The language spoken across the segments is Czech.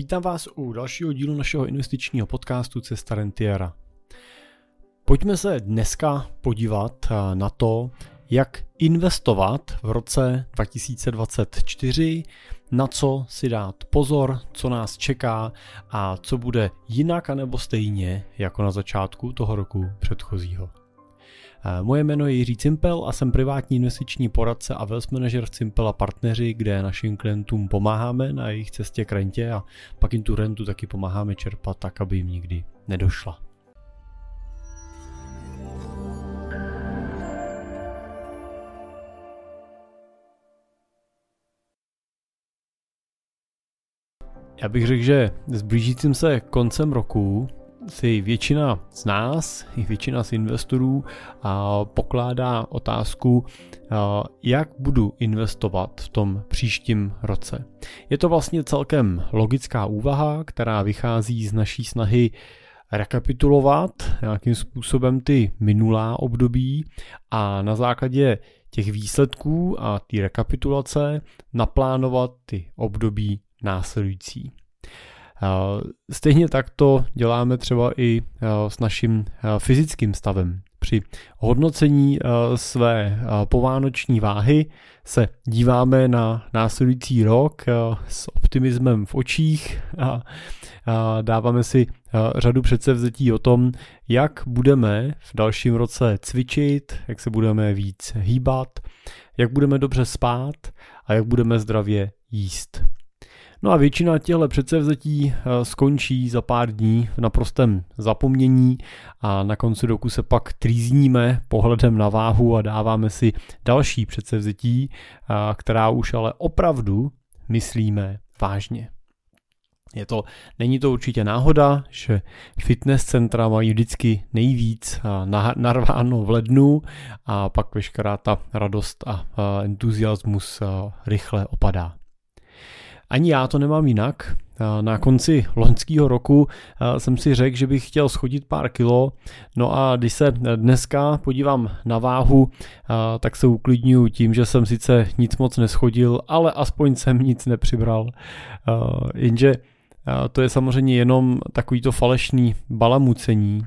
Vítám vás u dalšího dílu našeho investičního podcastu Cesta Rentiera. Pojďme se dneska podívat eh, na to, jak investovat v roce 2024, na co si dát pozor, co nás čeká a co bude jinak anebo stejně jako na začátku toho roku předchozího. Eh, moje jméno je Jiří Cimpel a jsem privátní investiční poradce a wealth manager v Cimpel a partneři, kde našim klientům pomáháme na jejich cestě k rentě a pak jim tu rentu taky pomáháme čerpat tak, aby jim nikdy nedošla. Já bych řekl, že s blížícím se koncem roku si většina z nás, i většina z investorů pokládá otázku, jak budu investovat v tom příštím roce. Je to vlastně celkem logická úvaha, která vychází z naší snahy rekapitulovat nějakým způsobem ty minulá období a na základě těch výsledků a ty rekapitulace naplánovat ty období následující. Stejně tak to děláme třeba i s naším fyzickým stavem. Při hodnocení své povánoční váhy se díváme na následující rok s optimismem v očích a dáváme si řadu předsevzetí o tom, jak budeme v dalším roce cvičit, jak se budeme víc hýbat, jak budeme dobře spát a jak budeme zdravě jíst. No a většina těchto předsevzetí eh, skončí za pár dní v naprostém zapomnění a na konci roku se pak trýzníme pohledem na váhu a dáváme si další předsevzetí, eh, která už ale opravdu myslíme vážně. Je to, není to určitě náhoda, že fitness centra mají vždycky nejvíc eh, narváno v lednu a pak veškerá ta radost a entuziasmus rychle opadá. Ani já to nemám jinak. Na konci loňského roku jsem si řekl, že bych chtěl schodit pár kilo, no a když se dneska podívám na váhu, tak se uklidňuji tím, že jsem sice nic moc neschodil, ale aspoň jsem nic nepřibral. Jenže to je samozřejmě jenom takovýto falešný balamucení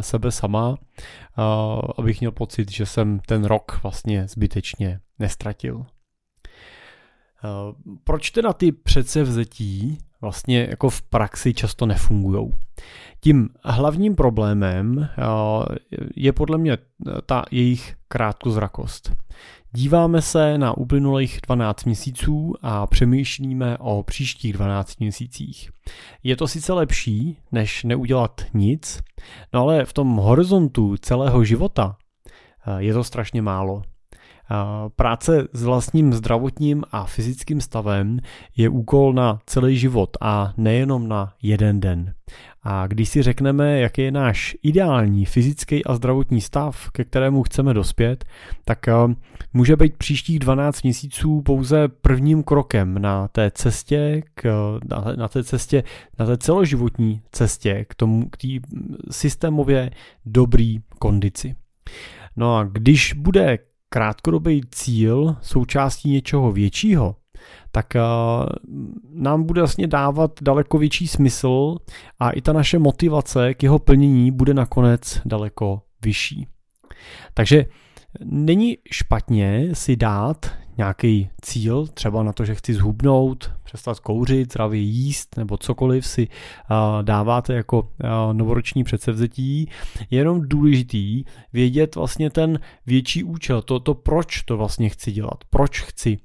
sebe sama, abych měl pocit, že jsem ten rok vlastně zbytečně nestratil. Eh, proč teda ty předsevzetí vlastně jako v praxi často nefungují? Tím hlavním problémem eh, je podle mě ta jejich krátkozrakost. Díváme se na uplynulých 12 měsíců a přemýšlíme o příštích 12 měsících. Je to sice lepší, než neudělat nic, no ale v tom horizontu celého života eh, je to strašně málo. Práce s vlastním zdravotním a fyzickým stavem je úkol na celý život a nejenom na jeden den. A když si řekneme, jaký je náš ideální fyzický a zdravotní stav, ke kterému chceme dospět, tak může být příštích 12 měsíců pouze prvním krokem na té cestě, k, na té cestě, na té celoživotní cestě k tomu, k té systémově dobrý kondici. No a když bude krátkodobý cíl součástí něčeho většího, tak uh, nám bude vlastně dávat daleko větší smysl a i ta naše motivace k jeho plnění bude nakonec daleko vyšší. Takže není špatně si dát nějaký cíl, třeba na to, že chci zhubnout, přestat kouřit, zdravě jíst nebo cokoliv si dáváte jako novoroční předsevzetí, je jenom důležitý vědět vlastně ten větší účel, to, to proč to vlastně chci dělat, proč chci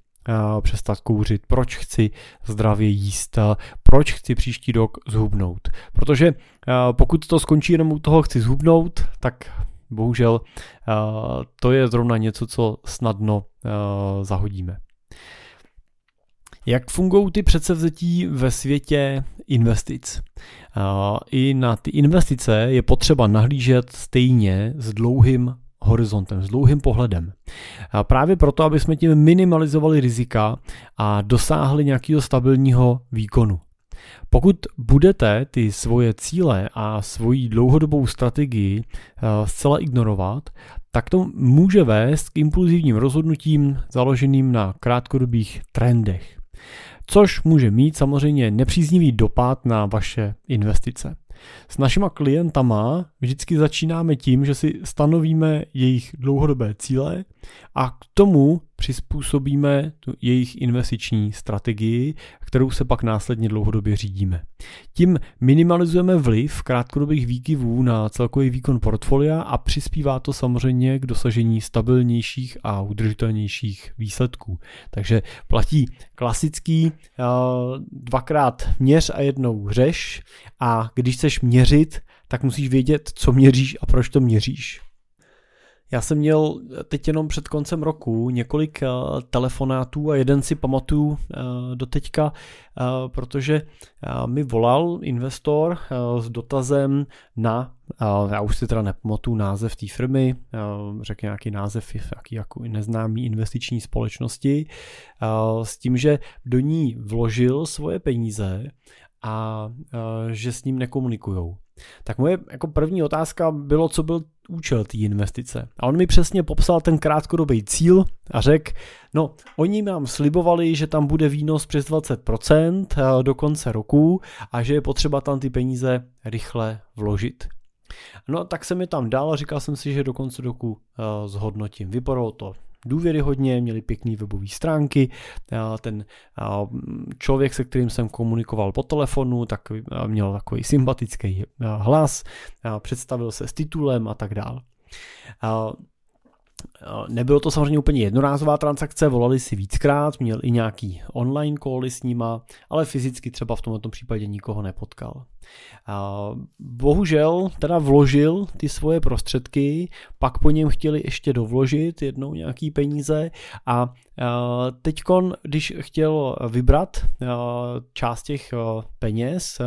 přestat kouřit, proč chci zdravě jíst, proč chci příští rok zhubnout. Protože pokud to skončí jenom u toho chci zhubnout, tak bohužel to je zrovna něco, co snadno zahodíme. Jak fungují ty předsevzetí ve světě investic? I na ty investice je potřeba nahlížet stejně s dlouhým horizontem, s dlouhým pohledem. A právě proto, aby jsme tím minimalizovali rizika a dosáhli nějakého stabilního výkonu. Pokud budete ty svoje cíle a svoji dlouhodobou strategii eh, zcela ignorovat, tak to může vést k impulzivním rozhodnutím založeným na krátkodobých trendech. což může mít samozřejmě nepříznivý dopad na vaše investice. S našima klientama vždycky začínáme tím, že si stanovíme jejich dlouhodobé cíle a k tomu přizpůsobíme tu jejich investiční strategii, kterou se pak následně dlouhodobě řídíme. Tím minimalizujeme vliv krátkodobých výkyvů na celkový výkon portfolia a přispívá to samozřejmě k dosažení stabilnějších a udržitelnějších výsledků. Takže platí klasický uh, dvakrát měř a jednou řeš a když chceš měřit, tak musíš vědět, co měříš a proč to měříš. Já jsem měl teď jenom před koncem roku několik uh, telefonátů a jeden si pamatuju uh, do teďka, protože mi volal investor s dotazem na, já už si teda nepamatuju název té firmy, řekl nějaký název jaký jako neznámý investiční společnosti, s tím, že do ní vložil svoje peníze a že s ním nekomunikujou. Tak moje jako první otázka bylo, co byl účel té investice. A on mi přesně popsal ten krátkodobý cíl a řekl, no oni nám slibovali, že tam bude výnos přes 20% eh, do konce roku a že je potřeba tam ty peníze rychle vložit. No tak jsem mi tam dal a říkal jsem si, že do konce roku uh, zhodnotím. Vypadalo to důvěryhodně, měli pěkné webové stránky, ten člověk, se kterým jsem komunikoval po telefonu, tak měl takový sympatický hlas, představil se s titulem a tak dále. Nebylo to samozřejmě úplně jednorázová transakce, volali si víckrát, měl i nějaký online call s nima, ale fyzicky třeba v tomto případě nikoho nepotkal. Bohužel teda vložil ty svoje prostředky, pak po něm chtěli ještě dovložit jednou nějaký peníze a teďkon, když chtěl vybrat část těch peněz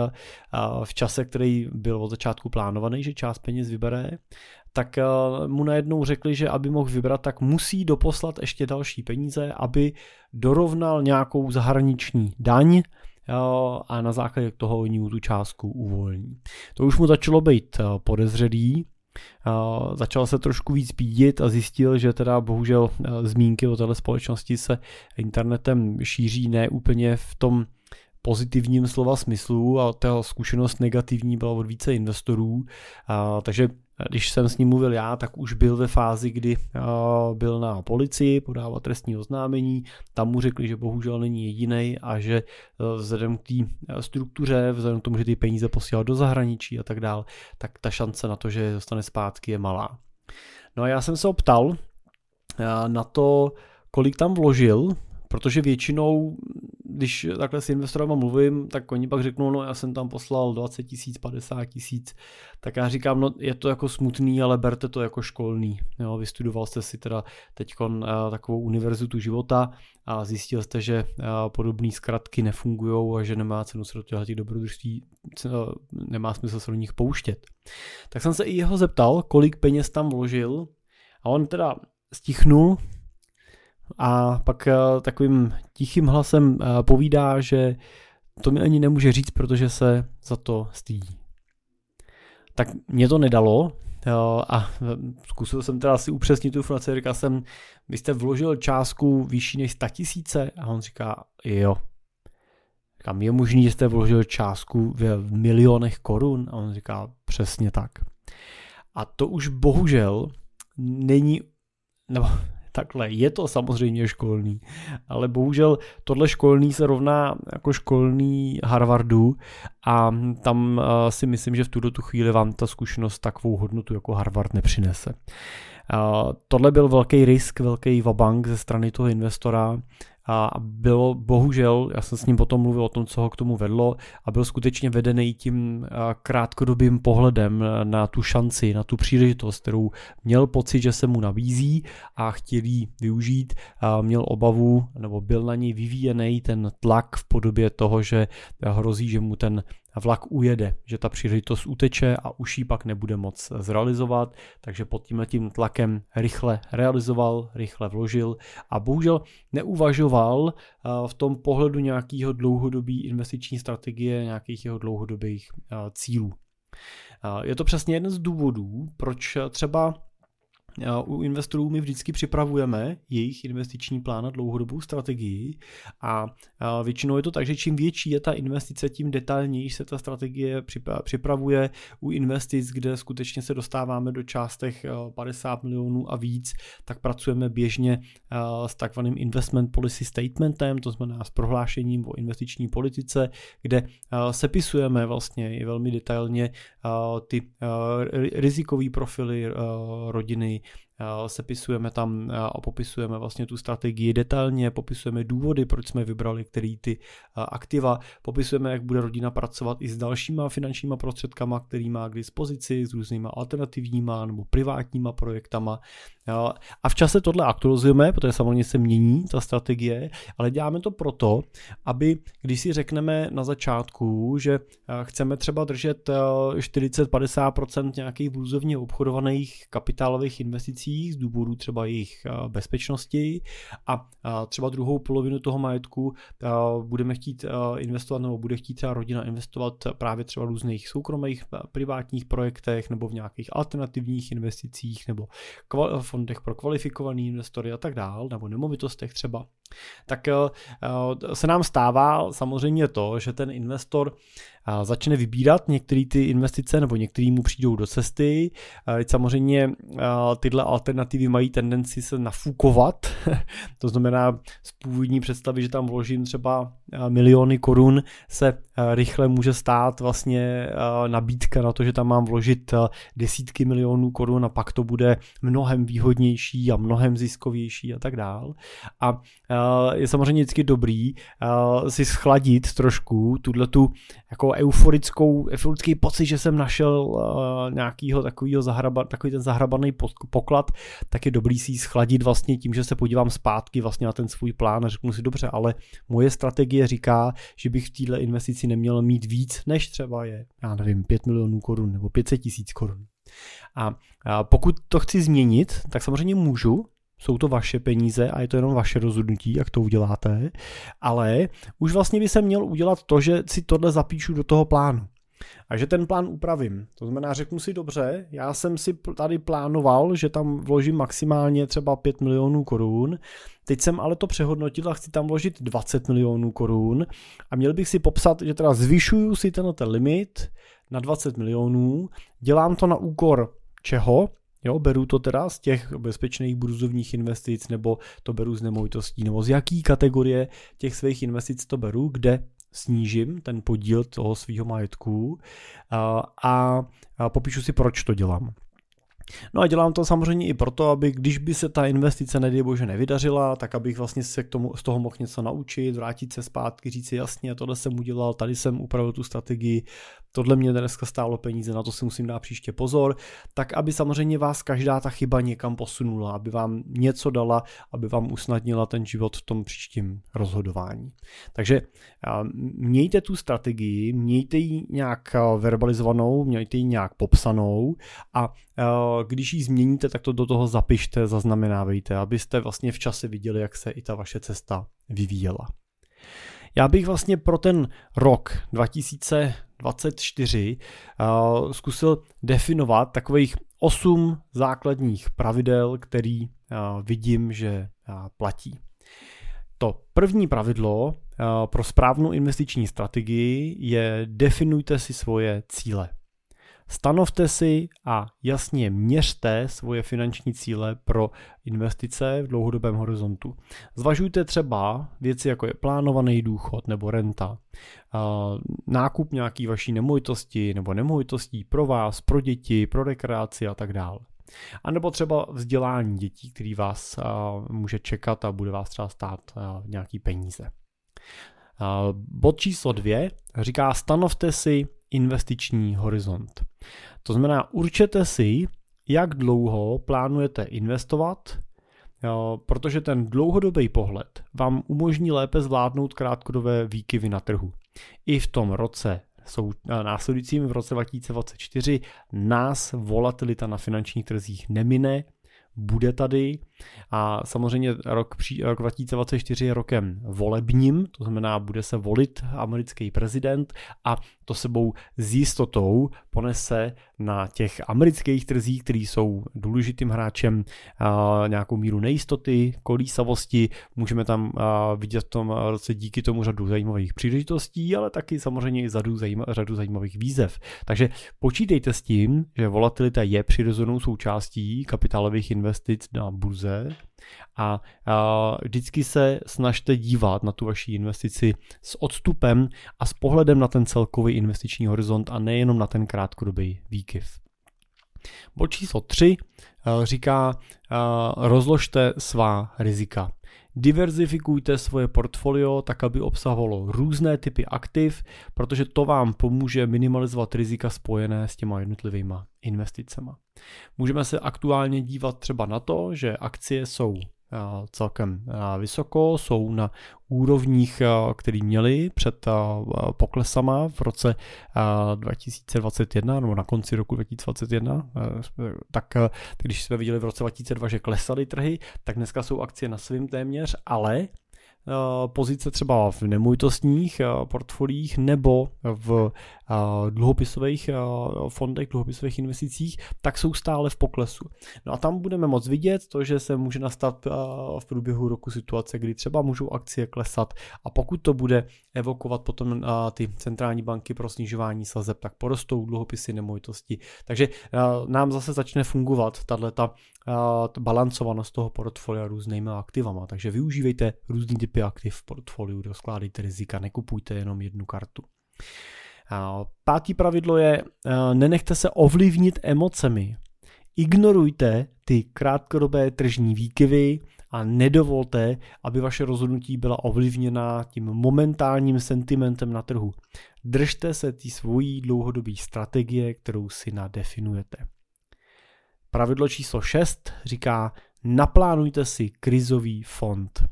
v čase, který byl od začátku plánovaný, že část peněz vybere, tak eh, mu najednou řekli, že aby mohl vybrat, tak musí doposlat ještě další peníze, aby dorovnal nějakou zahraniční daň eh, a na základě toho oni mu tu částku uvolní. To už mu začalo být eh, podezřelý, začal se trošku víc pídit a zjistil, že teda bohužel zmínky o této společnosti se internetem šíří ne úplně v tom pozitivním slova smyslu a ta zkušenost negativní byla od více investorů, a, takže když jsem s ním mluvil já, tak už byl ve fázi, kdy byl na policii podávat trestní oznámení. Tam mu řekli, že bohužel není jediný a že e, vzhledem k té e, struktuře, vzhledem k tomu, že ty peníze posílal do zahraničí a tak dál, tak ta šance na to, že je dostane zpátky je malá. No a já jsem se optal na to, kolik tam vložil, protože většinou když takhle s investorama mluvím, tak oni pak řeknou, no já jsem tam poslal 20 tisíc, 50 tisíc, tak já říkám, no je to jako smutný, ale berte to jako školný. Jo, vystudoval jste si teda teď uh, takovou univerzitu života a zjistil jste, že uh, podobné zkratky nefungují a že nemá cenu se do těch dobrodružství, uh, nemá smysl se do nich pouštět. Tak jsem se i jeho zeptal, kolik peněz tam vložil a on teda stichnul, a pak eh, takovým tichým hlasem eh, povídá, že to mi ani nemůže říct, protože se za to stydí. Tak mě to nedalo a zkusil jsem teda si upřesnit tu informaci, říkal jsem, vy jste vložil částku vyšší než 100 tisíce a on říká, jo. Říkám, je možný, že jste vložil částku v milionech korun a on říká, přesně tak. A to už bohužel není, nebo takhle. Je to samozřejmě školní, ale bohužel tohle školní se rovná jako školní Harvardu a tam uh, si myslím, že v tuto tu chvíli vám ta zkušenost takovou hodnotu jako Harvard nepřinese. Tohle byl velký risk, velký vabank ze strany toho investora a bylo bohužel, já jsem s ním potom mluvil o tom, co ho k tomu vedlo a byl skutečně vedený tím krátkodobým pohledem na tu šanci, na tu příležitost, kterou měl pocit, že se mu nabízí a chtěl ji využít. A měl obavu, nebo byl na něj vyvíjený ten tlak v podobě toho, že hrozí, že mu ten vlak ujede, že ta příležitost uteče a už ji pak nebude moc zrealizovat, takže pod tím tím tlakem rychle realizoval, rychle vložil a bohužel neuvažoval eh, v tom pohledu nějakého dlouhodobý investiční strategie, nějakých jeho dlouhodobých eh, cílů. Eh, je to přesně jeden z důvodů, proč třeba u investorů my vždycky připravujeme jejich investiční plán na dlouhodobou strategii. A většinou je to tak, že čím větší je ta investice, tím detailněji se ta strategie připravuje. U investic, kde skutečně se dostáváme do částech 50 milionů a víc, tak pracujeme běžně s takzvaným investment policy statementem, to znamená s prohlášením o investiční politice, kde sepisujeme vlastně i velmi detailně ty rizikové profily rodiny, sepisujeme tam a popisujeme vlastně tu strategii detailně, popisujeme důvody, proč jsme vybrali který ty aktiva, popisujeme, jak bude rodina pracovat i s dalšíma finančníma prostředkama, který má k dispozici, s různýma alternativníma nebo privátníma projektama. A v čase tohle aktualizujeme, protože samozřejmě se mění ta strategie, ale děláme to proto, aby když si řekneme na začátku, že chceme třeba držet 40-50% nějakých vůzovně obchodovaných kapitálových investicí z důvodu třeba jejich eh, bezpečnosti a třeba druhou polovinu toho majetku eh, budeme chtít eh, investovat nebo bude chtít třeba rodina investovat právě třeba v různých soukromých privátních projektech nebo v nějakých alternativních investicích nebo fondech pro kvalifikovaný investory a tak dál, nebo nemovitostech třeba. Tak se nám stává samozřejmě to, že ten investor začne vybírat některé ty investice nebo některý mu přijdou do cesty. Samozřejmě tyhle alternativy mají tendenci se nafukovat, to znamená z původní představy, že tam vložím třeba miliony korun, se rychle může stát vlastně nabídka na to, že tam mám vložit desítky milionů korun a pak to bude mnohem výhodnější a mnohem ziskovější a tak dál. A je samozřejmě vždycky dobrý si schladit trošku tuhle tu jako euforickou, euforický pocit, že jsem našel uh, nějakýho takovýho zahraba, takový ten zahrabaný poklad, tak je dobrý si schladit vlastně tím, že se podívám zpátky vlastně na ten svůj plán a řeknu si dobře, ale moje strategie říká, že bych v této investici neměl mít víc, než třeba je, já nevím, 5 milionů korun nebo 500 tisíc korun. A pokud to chci změnit, tak samozřejmě můžu, jsou to vaše peníze a je to jenom vaše rozhodnutí, jak to uděláte, ale už vlastně by se měl udělat to, že si tohle zapíšu do toho plánu. A že ten plán upravím. To znamená, řeknu si dobře, já jsem si tady plánoval, že tam vložím maximálně třeba 5 milionů korun, teď jsem ale to přehodnotil a chci tam vložit 20 milionů korun a měl bych si popsat, že teda zvyšuju si ten limit na 20 milionů, dělám to na úkor čeho? Jo, beru to teda z těch bezpečných burzovních investic, nebo to beru z nemovitostí, nebo z jaký kategorie těch svých investic to beru, kde snížím ten podíl toho svého majetku a, a popíšu si, proč to dělám. No a dělám to samozřejmě i proto, aby když by se ta investice nedej bože nevydařila, tak abych vlastně se k tomu, z toho mohl něco naučit, vrátit se zpátky, říct si jasně, tohle jsem udělal, tady jsem upravil tu strategii, tohle mě dneska stálo peníze, na to si musím dát příště pozor, tak aby samozřejmě vás každá ta chyba někam posunula, aby vám něco dala, aby vám usnadnila ten život v tom příštím rozhodování. Takže mějte tu strategii, mějte ji nějak verbalizovanou, mějte ji nějak popsanou a když ji změníte, tak to do toho zapište, zaznamenávejte, abyste vlastně v čase viděli, jak se i ta vaše cesta vyvíjela. Já bych vlastně pro ten rok 2024 uh, zkusil definovat takových osm základních pravidel, který uh, vidím, že uh, platí. To první pravidlo pro správnou investiční strategii je definujte si svoje cíle. Stanovte si a jasně měřte svoje finanční cíle pro investice v dlouhodobém horizontu. Zvažujte třeba věci jako je plánovaný důchod nebo renta, nákup nějaký vaší nemovitosti nebo nemovitostí pro vás, pro děti, pro rekreaci a tak dále. A nebo třeba vzdělání dětí, který vás může čekat a bude vás třeba stát nějaký peníze. Bod číslo dvě říká stanovte si investiční horizont. To znamená, určete si, jak dlouho plánujete investovat, protože ten dlouhodobý pohled vám umožní lépe zvládnout krátkodobé výkyvy na trhu. I v tom roce jsou následujícím v roce 2024 nás volatilita na finančních trzích nemine, bude tady a samozřejmě rok, rok 2024 je rokem volebním, to znamená, bude se volit americký prezident a to sebou s jistotou ponese na těch amerických trzích, který jsou důležitým hráčem, nějakou míru nejistoty, kolísavosti. Můžeme tam vidět v tom roce díky tomu řadu zajímavých příležitostí, ale taky samozřejmě i řadu, řadu zajímavých výzev. Takže počítejte s tím, že volatilita je přirozenou součástí kapitálových investic na burze a, a vždycky se snažte dívat na tu vaši investici s odstupem a s pohledem na ten celkový investiční horizont a nejenom na ten krátkodobý výkyv. Bod číslo 3 říká, rozložte svá rizika. Diverzifikujte svoje portfolio tak, aby obsahovalo různé typy aktiv, protože to vám pomůže minimalizovat rizika spojené s těma jednotlivými investicemi. Můžeme se aktuálně dívat třeba na to, že akcie jsou celkem vysoko, jsou na úrovních, který měli před poklesama v roce 2021 nebo na konci roku 2021, tak když jsme viděli v roce 2002, že klesaly trhy, tak dneska jsou akcie na svým téměř, ale Eh, pozice třeba v nemovitostních eh, portfoliích nebo v eh, dluhopisových fondech, dluhopisových investicích, tak jsou stále v poklesu. No a tam budeme moc vidět to, že se může nastat v průběhu roku situace, kdy třeba můžou akcie klesat a pokud to bude evokovat potom ty centrální banky pro snižování sazeb, tak porostou dluhopisy nemovitosti. Takže nám zase začne fungovat tato balancovanost toho portfolia různými aktivama. Takže využívejte různý typy aktiv v portfoliu, rozkládejte rizika, nekupujte jenom jednu kartu. Pátý pravidlo je, nenechte se ovlivnit emocemi. Ignorujte ty krátkodobé tržní výkyvy a nedovolte, aby vaše rozhodnutí byla ovlivněna tím momentálním sentimentem na trhu. Držte se té svojí dlouhodobé strategie, kterou si nadefinujete. Pravidlo číslo 6 říká, naplánujte si krizový fond.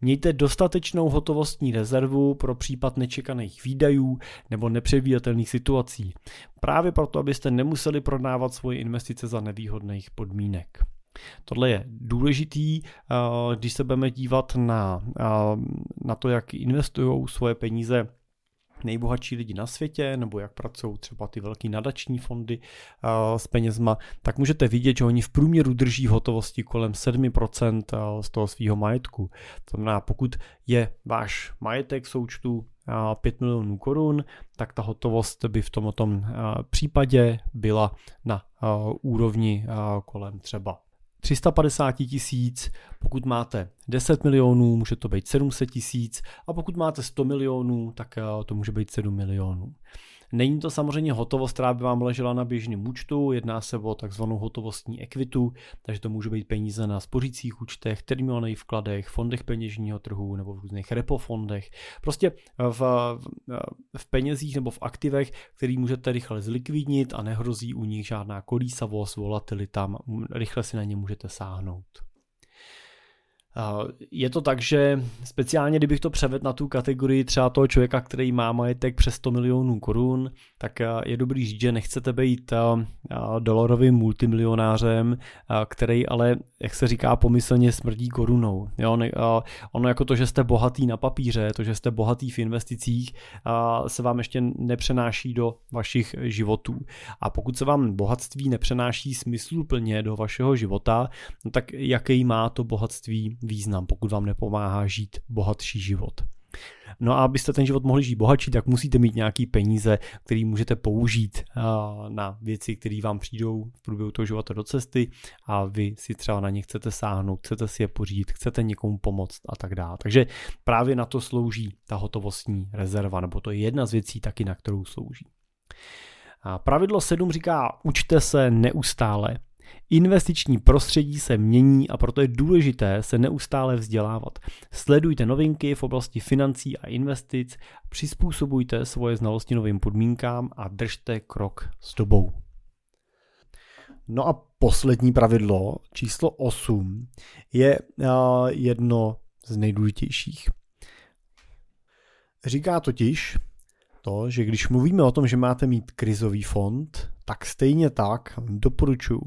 Mějte dostatečnou hotovostní rezervu pro případ nečekaných výdajů nebo nepředvídatelných situací. Právě proto, abyste nemuseli prodávat svoje investice za nevýhodných podmínek. Tohle je důležitý, eh, když se budeme dívat na, eh, na to, jak investují svoje peníze nejbohatší lidi na světě, nebo jak pracují třeba ty velké nadační fondy uh, s penězma, tak můžete vidět, že oni v průměru drží v hotovosti kolem 7% z toho svého majetku. To znamená, pokud je váš majetek v součtu 5 milionů korun, tak ta hotovost by v tomto případě byla na úrovni kolem třeba 350 tisíc, pokud máte 10 milionů, může to být 700 tisíc a pokud máte 100 milionů, tak eh, to může být 7 milionů. Není to samozřejmě hotovost, která by vám ležela na běžném účtu, jedná se o takzvanou hotovostní ekvitu, takže to může být peníze na spořících účtech, terminálních vkladech, fondech peněžního trhu nebo v různých repofondech. Prostě v, v penězích nebo v aktivech, který můžete rychle zlikvidnit a nehrozí u nich žádná kolísavost, volatilita, rychle si na ně můžete sáhnout. Je to tak, že speciálně kdybych to převedl na tu kategorii třeba toho člověka, který má majetek přes 100 milionů korun, tak je dobrý říct, že nechcete být dolarovým multimilionářem, který ale, jak se říká, pomyslně smrdí korunou. Jo, ono jako to, že jste bohatý na papíře, to, že jste bohatý v investicích, se vám ještě nepřenáší do vašich životů. A pokud se vám bohatství nepřenáší smysluplně do vašeho života, no tak jaký má to bohatství význam, pokud vám nepomáhá žít bohatší život. No a abyste ten život mohli žít bohatší, tak musíte mít nějaký peníze, které můžete použít na věci, které vám přijdou v průběhu toho života do cesty a vy si třeba na ně chcete sáhnout, chcete si je pořídit, chcete někomu pomoct a tak dále. Takže právě na to slouží ta hotovostní rezerva, nebo to je jedna z věcí taky, na kterou slouží. A pravidlo 7 říká, učte se neustále. Investiční prostředí se mění a proto je důležité se neustále vzdělávat. Sledujte novinky v oblasti financí a investic, přizpůsobujte svoje znalosti novým podmínkám a držte krok s dobou. No a poslední pravidlo, číslo 8, je jedno z nejdůležitějších. Říká totiž to, že když mluvíme o tom, že máte mít krizový fond, tak stejně tak doporučuji,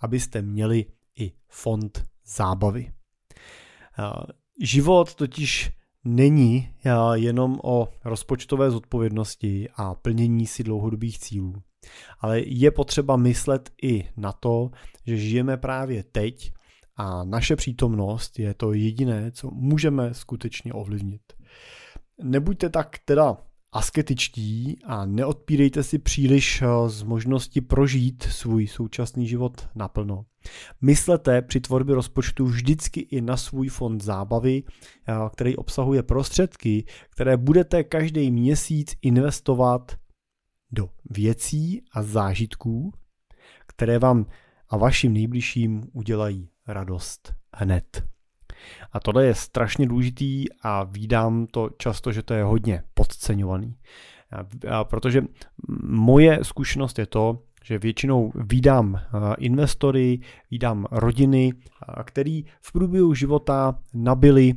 abyste měli i fond zábavy. Život totiž není jenom o rozpočtové zodpovědnosti a plnění si dlouhodobých cílů, ale je potřeba myslet i na to, že žijeme právě teď a naše přítomnost je to jediné, co můžeme skutečně ovlivnit. Nebuďte tak teda asketičtí a neodpírejte si příliš eh, z možnosti prožít svůj současný život naplno. Myslete při tvorbě rozpočtu vždycky i na svůj fond zábavy, eh, který obsahuje prostředky, které budete každý měsíc investovat do věcí a zážitků, které vám a vašim nejbližším udělají radost hned. A tohle je strašně důležitý a vídám to často, že to je hodně podceňovaný. A protože moje zkušenost je to, že většinou vídám investory, vídám rodiny, který v průběhu života nabili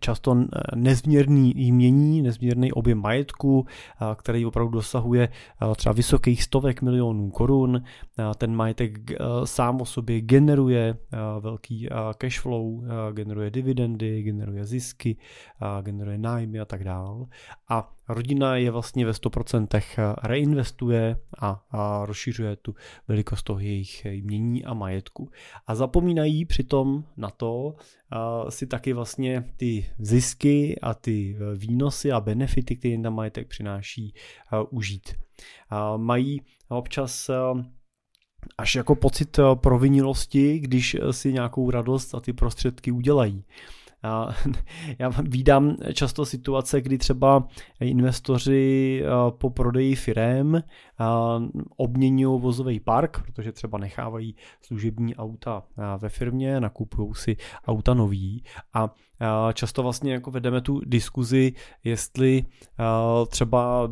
často nezměrný jmění, nezměrný objem majetku, který opravdu dosahuje třeba vysokých stovek milionů korun. Ten majetek sám o sobě generuje velký cash flow, generuje dividendy, generuje zisky, generuje nájmy a tak dále. A rodina je vlastně ve 100% reinvestuje a, a rozšiřuje tu velikost toho jejich jmění a majetku. A zapomínají přitom na to a si taky vlastně ty zisky a ty výnosy a benefity, které na majetek přináší, užít. A mají občas až jako pocit provinilosti, když si nějakou radost a ty prostředky udělají. Já, já vídám často situace, kdy třeba investoři po prodeji firem obměňují vozový park, protože třeba nechávají služební auta ve firmě, nakupují si auta nový a často vlastně jako vedeme tu diskuzi, jestli třeba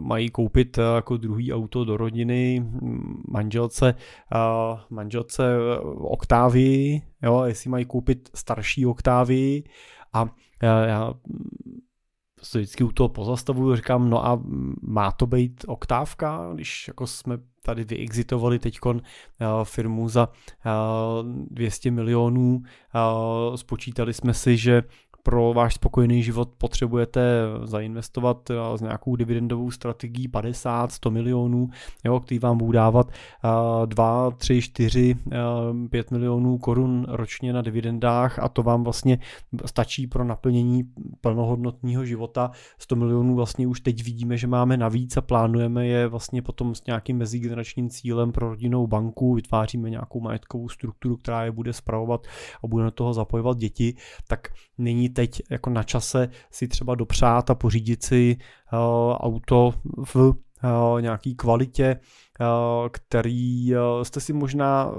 mají koupit jako druhý auto do rodiny manželce, manželce Oktávii, jo, jestli mají koupit starší Oktávii a já se vždycky u toho pozastavuju, říkám, no a má to být oktávka, když jako jsme tady vyexitovali teď uh, firmu za 200 milionů, spočítali jsme si, že pro váš spokojený život potřebujete zainvestovat s nějakou dividendovou strategií 50, 100 milionů, jo, který vám budou dávat 2, 3, 4, 5 milionů korun ročně na dividendách a to vám vlastně stačí pro naplnění plnohodnotného života. 100 milionů vlastně už teď vidíme, že máme navíc a plánujeme je vlastně potom s nějakým mezigeneračním cílem pro rodinnou banku, vytváříme nějakou majetkovou strukturu, která je bude spravovat a bude do toho zapojovat děti, tak není teď jako na čase si třeba dopřát a pořídit si uh, auto v uh, nějaký kvalitě, uh, který jste si možná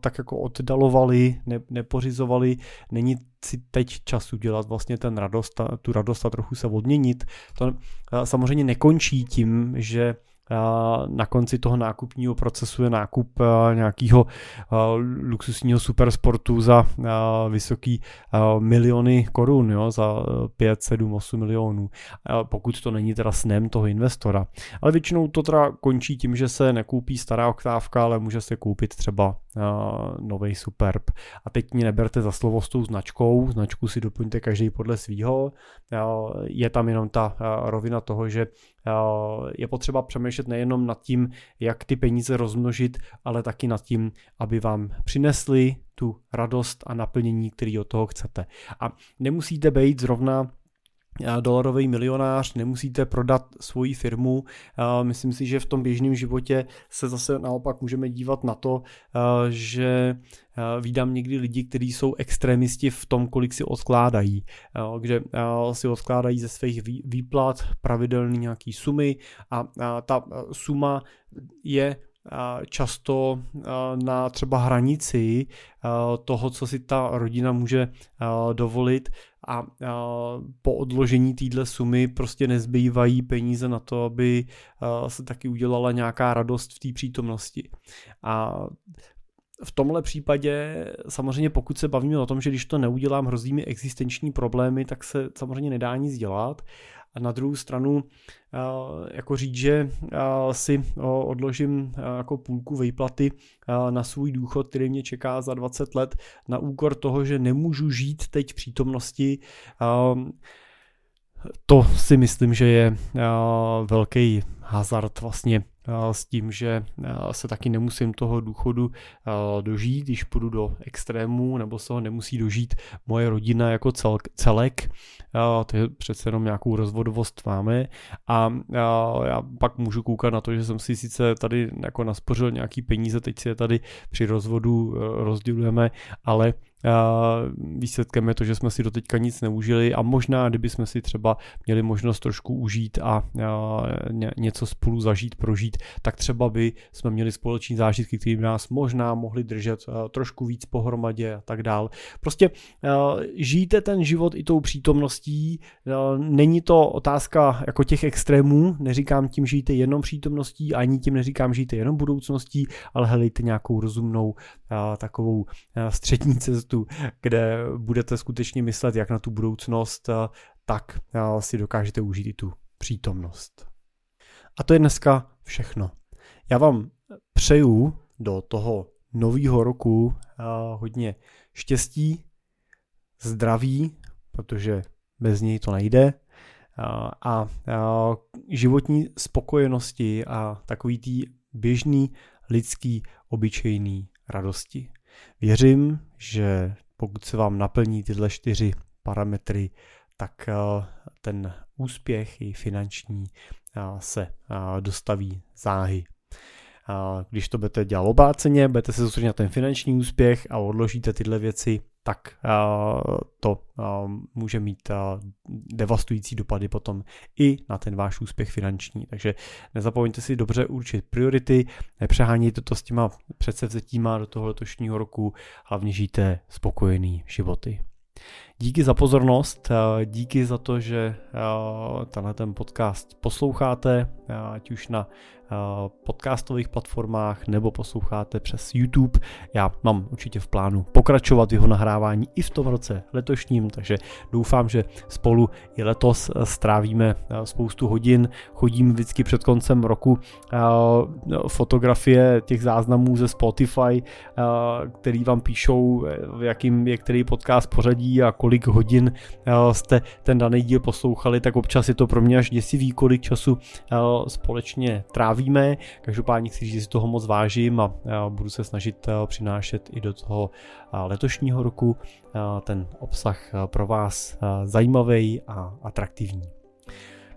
tak jako oddalovali, ne, nepořizovali, není si teď čas udělat vlastně ten radost, tu radost a trochu se odměnit. To samozřejmě nekončí tím, že na konci toho nákupního procesu je nákup nějakého luxusního supersportu za vysoký miliony korun, jo, za 5, 7, 8 milionů, pokud to není teda snem toho investora. Ale většinou to teda končí tím, že se nekoupí stará oktávka, ale může se koupit třeba nový Superb. A teď mě neberte za slovo s tou značkou, značku si doplňte každý podle svýho. Je tam jenom ta rovina toho, že je potřeba přemýšlet nejenom nad tím, jak ty peníze rozmnožit, ale taky nad tím, aby vám přinesli tu radost a naplnění, který od toho chcete. A nemusíte být zrovna dolarový milionář, nemusíte prodat svoji firmu. Myslím si, že v tom běžném životě se zase naopak můžeme dívat na to, že vídám někdy lidi, kteří jsou extrémisti v tom, kolik si odkládají, kde si odkládají ze svých výplat pravidelný nějaký sumy a ta suma je často na třeba hranici toho, co si ta rodina může dovolit a po odložení téhle sumy prostě nezbývají peníze na to, aby se taky udělala nějaká radost v té přítomnosti. A v tomhle případě samozřejmě pokud se bavíme o tom, že když to neudělám, hrozí mi existenční problémy, tak se samozřejmě nedá nic dělat, a na druhou stranu jako říct, že si odložím jako půlku vejplaty na svůj důchod, který mě čeká za 20 let, na úkor toho, že nemůžu žít teď přítomnosti, to si myslím, že je velký hazard vlastně s tím, že se taky nemusím toho důchodu dožít, když půjdu do extrému, nebo se ho nemusí dožít moje rodina jako cel, celek, to je přece jenom nějakou rozvodovost máme. A já pak můžu koukat na to, že jsem si sice tady jako naspořil nějaký peníze, teď si je tady při rozvodu rozdělujeme, ale Výsledkem je to, že jsme si doteďka nic neužili a možná, kdyby jsme si třeba měli možnost trošku užít a něco spolu zažít, prožít, tak třeba by jsme měli společný zážitky, které by nás možná mohli držet trošku víc pohromadě a tak dál. Prostě žijte ten život i tou přítomností, není to otázka jako těch extrémů, neříkám tím žijte jenom přítomností, ani tím neříkám žijte jenom budoucností, ale helejte nějakou rozumnou takovou střední cestu cestu, kde budete skutečně myslet jak na tu budoucnost, eh, tak eh, si dokážete užít i tu přítomnost. A to je dneska všechno. Já vám přeju do toho nového roku eh, hodně štěstí, zdraví, protože bez něj to nejde, a životní spokojenosti a takový tý běžný lidský obyčejný radosti. Věřím, že pokud se vám naplní tyhle čtyři parametry, tak eh, ten úspěch i finanční eh, se eh, dostaví záhy. Když to budete dělat obáceně, budete se soustředit na ten finanční úspěch a odložíte tyhle věci, tak to může mít devastující dopady potom i na ten váš úspěch finanční. Takže nezapomeňte si dobře určit priority, nepřehánějte to s těma předsevzetíma do toho letošního roku, hlavně žijte spokojený životy. Díky za pozornost, díky za to, že tenhle ten podcast posloucháte, ať už na podcastových platformách nebo posloucháte přes YouTube. Já mám určitě v plánu pokračovat jeho nahrávání i v tom roce letošním, takže doufám, že spolu i letos strávíme spoustu hodin. Chodím vždycky před koncem roku fotografie těch záznamů ze Spotify, který vám píšou, v jakým je který podcast pořadí a kolik hodin jste ten daný díl poslouchali, tak občas je to pro mě až děsivý, kolik času společně tráví bavíme. Každopádně chci říct, že si toho moc vážím a budu se snažit eh, přinášet i do toho eh, letošního roku eh, ten obsah pro vás zajímavý a atraktivní.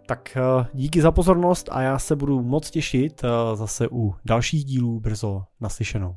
Tak díky za pozornost a já se budu moc těšit zase u dalších dílů brzo naslyšenou.